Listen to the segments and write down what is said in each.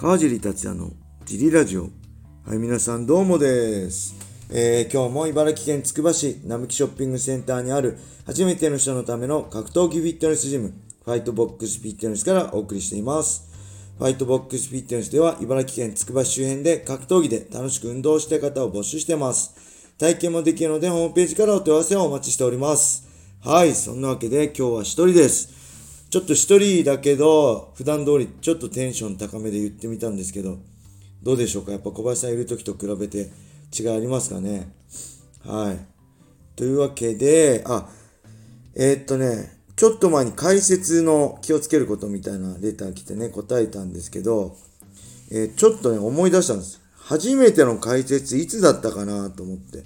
川尻達也のジリラジオ。はい、皆さんどうもです。えー、今日も茨城県つくば市並木ショッピングセンターにある初めての人のための格闘技フィットネスジム、ファイトボックスフィットネスからお送りしています。ファイトボックスフィットネスでは茨城県つくば市周辺で格闘技で楽しく運動した方を募集してます。体験もできるのでホームページからお問い合わせをお待ちしております。はい、そんなわけで今日は一人です。ちょっと一人だけど、普段通りちょっとテンション高めで言ってみたんですけど、どうでしょうか？やっぱ小林さんいる時と比べて違いありますかね？はい。というわけで、あ、えー、っとね、ちょっと前に解説の気をつけることみたいなレター来てね、答えたんですけど、えー、ちょっとね、思い出したんです。初めての解説いつだったかなと思って。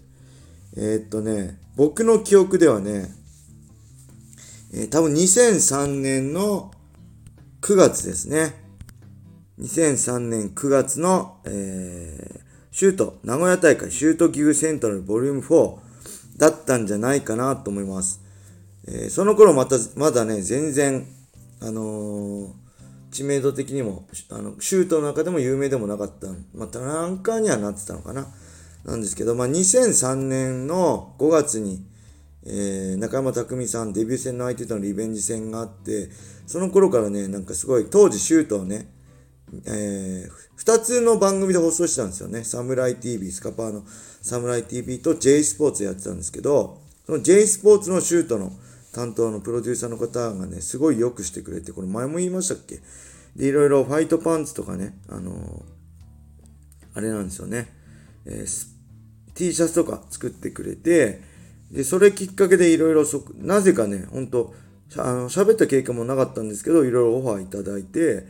えー、っとね、僕の記憶ではね、えー、多分2003年の9月ですね。2003年9月の、えー、シュート、名古屋大会、シュートギグセントラルボリューム4だったんじゃないかなと思います。えー、その頃また、まだね、全然、あのー、知名度的にも、あの、シュートの中でも有名でもなかった、またなんかにはなってたのかな。なんですけど、まあ、2003年の5月に、えー、中山匠さんデビュー戦の相手とのリベンジ戦があって、その頃からね、なんかすごい、当時シュートをね、えー、二つの番組で放送してたんですよね。サムライ TV、スカパーのサムライ TV と J スポーツやってたんですけど、その J スポーツのシュートの担当のプロデューサーの方がね、すごい良くしてくれて、これ前も言いましたっけ？で、いろいろファイトパンツとかね、あのー、あれなんですよね。えー、T シャツとか作ってくれて、で、それきっかけでいろいろそ、なぜかね、ほんと、あの、喋った経験もなかったんですけど、いろいろオファーいただいて、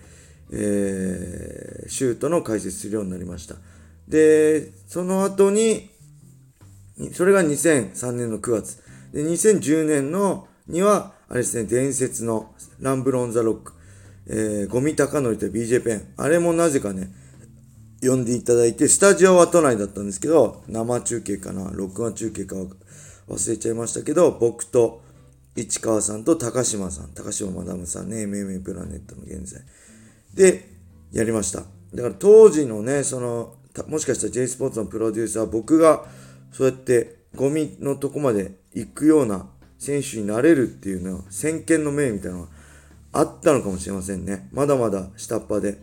えー、シュートの解説するようになりました。で、その後に、それが2003年の9月。で、2010年の、には、あれですね、伝説のランブロン・ザ・ロック、えー、ゴミ高則と BJ ペン。あれもなぜかね、呼んでいただいて、スタジオは都内だったんですけど、生中継かな、録画中継か忘れちゃいましたけど、僕と市川さんと高島さん、高島マダムさんね、MMA プラネットの現在。で、やりました。だから当時のね、その、もしかしたら J スポーツのプロデューサー、僕がそうやってゴミのとこまで行くような選手になれるっていうのは、先見の明みたいなのがあったのかもしれませんね。まだまだ下っ端で、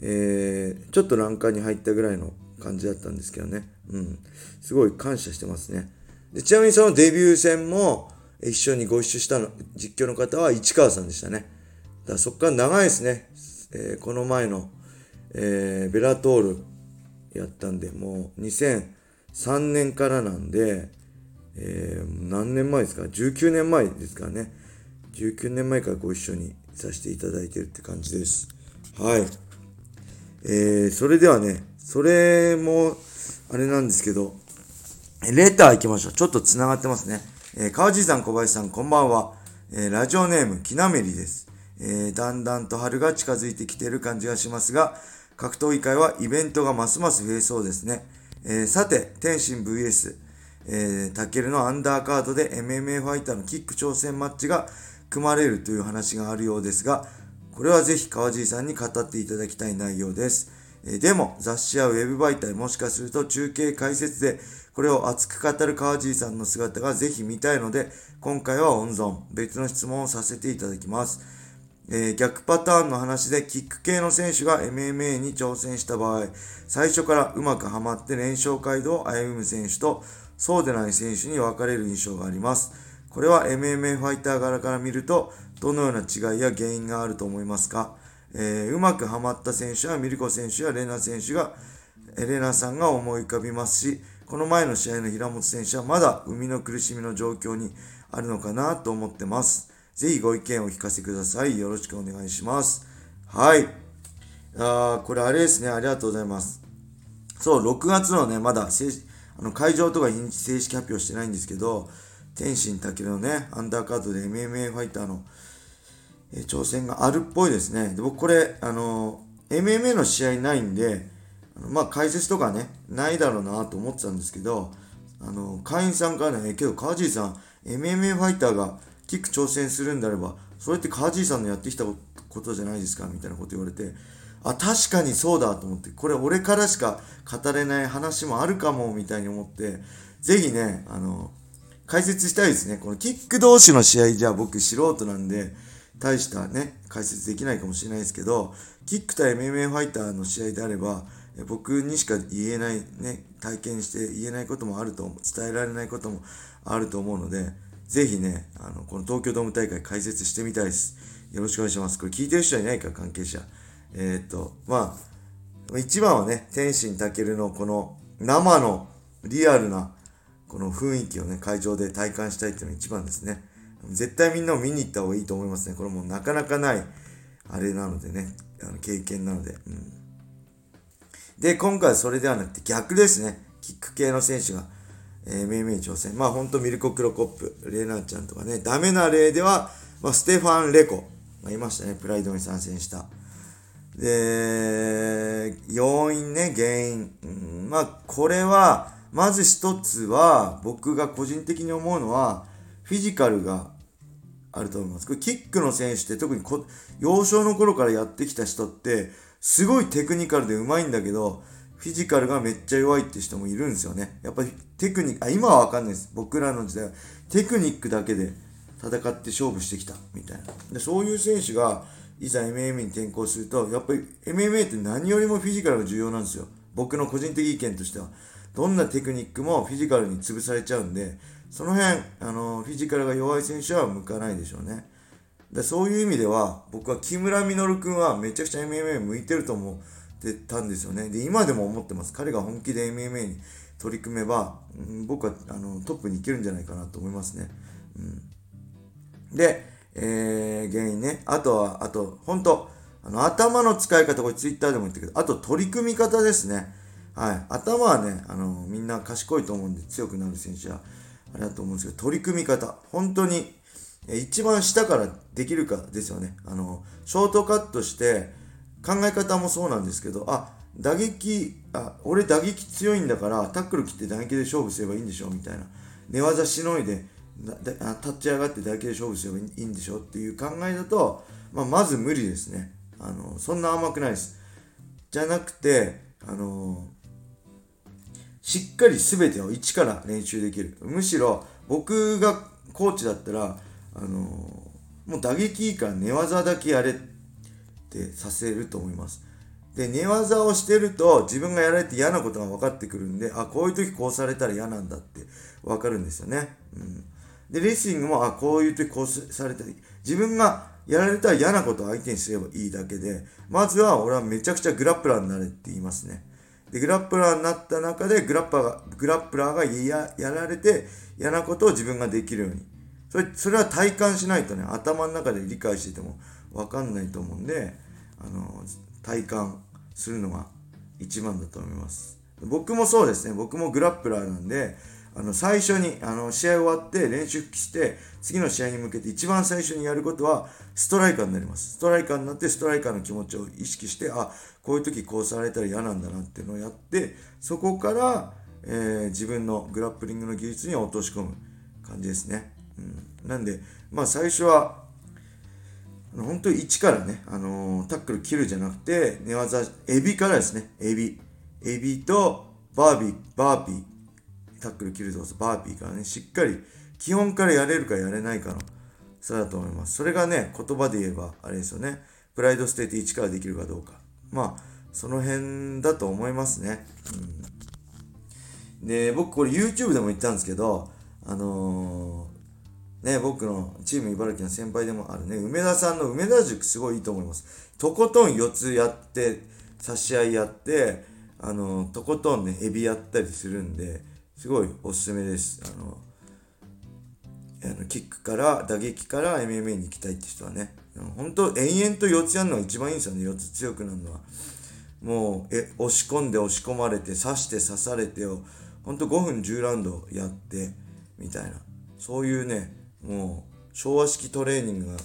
えー、ちょっと欄干に入ったぐらいの感じだったんですけどね。うん。すごい感謝してますね。でちなみにそのデビュー戦も一緒にご一緒したの、実況の方は市川さんでしたね。だそっから長いですね。えー、この前の、えー、ベラトールやったんで、もう2003年からなんで、えー、何年前ですか ?19 年前ですからね。19年前からご一緒にさせていただいてるって感じです。はい。えー、それではね、それも、あれなんですけど、レター行きましょう。ちょっと繋がってますね。えー、川地さん、小林さん、こんばんは。えー、ラジオネーム、きなめりです。えー、だんだんと春が近づいてきている感じがしますが、格闘技界はイベントがますます増えそうですね。えー、さて、天心 VS、えー、タケルのアンダーカードで MMA ファイターのキック挑戦マッチが組まれるという話があるようですが、これはぜひ川尻さんに語っていただきたい内容です。えー、でも、雑誌やウェブ媒体もしかすると中継解説でこれを熱く語る川尻さんの姿がぜひ見たいので、今回は温存、別の質問をさせていただきます。えー、逆パターンの話でキック系の選手が MMA に挑戦した場合、最初からうまくはまって連勝街道を歩む選手と、そうでない選手に分かれる印象があります。これは MMA ファイター柄から見ると、どのような違いや原因があると思いますか、えー、うまくはまった選手はミルコ選手やレナ選手が、レナさんが思い浮かびますし、この前の試合の平本選手はまだ生みの苦しみの状況にあるのかなと思ってます。ぜひご意見をお聞かせください。よろしくお願いします。はい。あこれあれですね。ありがとうございます。そう、6月のね、まだあの会場とか日に正式発表してないんですけど、天心武のね、アンダーカードで MMA ファイターの、え挑戦があるっぽいですね。で僕これ、あの、MMA の試合ないんで、まあ解説とかね、ないだろうなと思ってたんですけど、あの、会員さんからね、けど川尻さん、MMA ファイターがキック挑戦するんであれば、それって川尻さんのやってきたことじゃないですかみたいなこと言われて、あ、確かにそうだと思って、これ俺からしか語れない話もあるかも、みたいに思って、ぜひね、あの、解説したいですね。このキック同士の試合じゃ僕素人なんで、大したね、解説できないかもしれないですけど、キック対 MMA ファイターの試合であれば、僕にしか言えない、ね、体験して言えないこともあると思う、伝えられないこともあると思うので、ぜひね、あの、この東京ドーム大会解説してみたいです。よろしくお願いします。これ聞いてる人はいないか、関係者。えー、っと、まあ、一番はね、天心健のこの生のリアルなこの雰囲気をね、会場で体感したいっていうのが一番ですね。絶対みんなも見に行った方がいいと思いますね。これもなかなかない、あれなのでね、あの経験なので。うん、で、今回はそれではなくて逆ですね。キック系の選手が、えー、めいめい挑戦。まあほんとミルコ・クロコップ、レナちゃんとかね、ダメな例では、まあ、ステファン・レコがいましたね。プライドに参戦した。で、要因ね、原因。うん、まあこれは、まず一つは、僕が個人的に思うのは、フィジカルがあると思います。これキックの選手って特に幼少の頃からやってきた人って、すごいテクニカルで上手いんだけど、フィジカルがめっちゃ弱いって人もいるんですよね。やっぱりテクニック、あ、今はわかんないです。僕らの時代はテクニックだけで戦って勝負してきたみたいな。でそういう選手がいざ MMA に転向すると、やっぱり MMA って何よりもフィジカルが重要なんですよ。僕の個人的意見としては。どんなテクニックもフィジカルに潰されちゃうんで、その辺、あの、フィジカルが弱い選手は向かないでしょうね。でそういう意味では、僕は木村稔君はめちゃくちゃ MMA 向いてると思ってたんですよね。で、今でも思ってます。彼が本気で MMA に取り組めば、うん、僕はあのトップに行けるんじゃないかなと思いますね。うん、で、えー、原因ね。あとは、あと、本当あの、頭の使い方、これ Twitter でも言ったけど、あと取り組み方ですね。はい。頭はね、あの、みんな賢いと思うんで強くなる選手は、あれだと思うんですけど、取り組み方。本当に、一番下からできるかですよね。あの、ショートカットして、考え方もそうなんですけど、あ、打撃、あ、俺打撃強いんだから、タックル切って打撃で勝負すればいいんでしょみたいな。寝技しのいで、立ち上がって打撃で勝負すればいいんでしょっていう考えだと、まあ、まず無理ですね。あの、そんな甘くないです。じゃなくて、あのしっかり全てを一から練習できる。むしろ僕がコーチだったら、あの、もう打撃いいから寝技だけやれってさせると思います。で、寝技をしてると自分がやられて嫌なことが分かってくるんで、あ、こういう時こうされたら嫌なんだって分かるんですよね。うん。で、レスリングも、あ、こういう時こうされたり、自分がやられたら嫌なことを相手にすればいいだけで、まずは俺はめちゃくちゃグラップラーになれって言いますね。で、グラップラーになった中で、グラッパーが、グラップラーがややられて、嫌なことを自分ができるように。それ、それは体感しないとね、頭の中で理解しててもわかんないと思うんで、あの、体感するのが一番だと思います。僕もそうですね、僕もグラップラーなんで、あの、最初に、あの、試合終わって練習復帰して、次の試合に向けて一番最初にやることは、ストライカーになります。ストライカーになって、ストライカーの気持ちを意識して、あ、こういう時こうされたら嫌なんだなっていうのをやって、そこから、えー、自分のグラップリングの技術に落とし込む感じですね。うん。なんで、まあ最初は、本当に1からね、あのー、タックル切るじゃなくて、寝技、エビからですね、エビ。エビと、バービー、バーピー。タックル切る動作、バーピーからね、しっかり基本からやれるかやれないかの差だと思います。それがね、言葉で言えば、あれですよね。プライド捨てて1からできるかどうか。まあ、その辺だと思いますね。うん、で、僕これ YouTube でも言ったんですけど、あのー、ね、僕のチーム茨城の先輩でもあるね、梅田さんの梅田塾すごいいいと思います。とことん4つやって、差し合いやって、あの、とことんね、エビやったりするんで、すごいおすすめです。あの、あのキックから打撃から MMA に行きたいって人はね、本当延々と4つやるのが一番いいんですよね、4つ強くなるのは。もう、え、押し込んで押し込まれて、刺して刺されてを、ほんと5分10ラウンドやって、みたいな。そういうね、もう、昭和式トレーニングが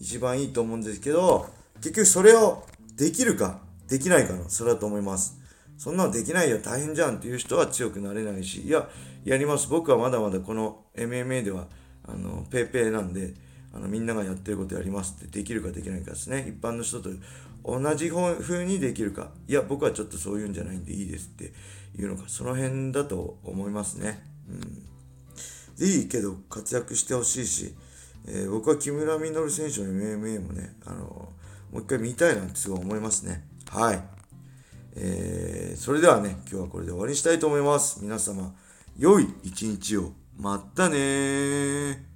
一番いいと思うんですけど、結局それをできるか、できないかの、それだと思います。そんなのできないよ、大変じゃんっていう人は強くなれないし、いや、やります。僕はまだまだこの MMA では、あの、ペーペーなんで、あのみんながやってることやりますってできるかできないかですね一般の人と同じ風にできるかいや僕はちょっとそういうんじゃないんでいいですっていうのかその辺だと思いますねうんいいけど活躍してほしいし、えー、僕は木村稔選手の MMA もね、あのー、もう一回見たいなってすごい思いますね。はい。えー、それではね、今日はこれで終わりにしたいと思います。皆様、良い一日を。またね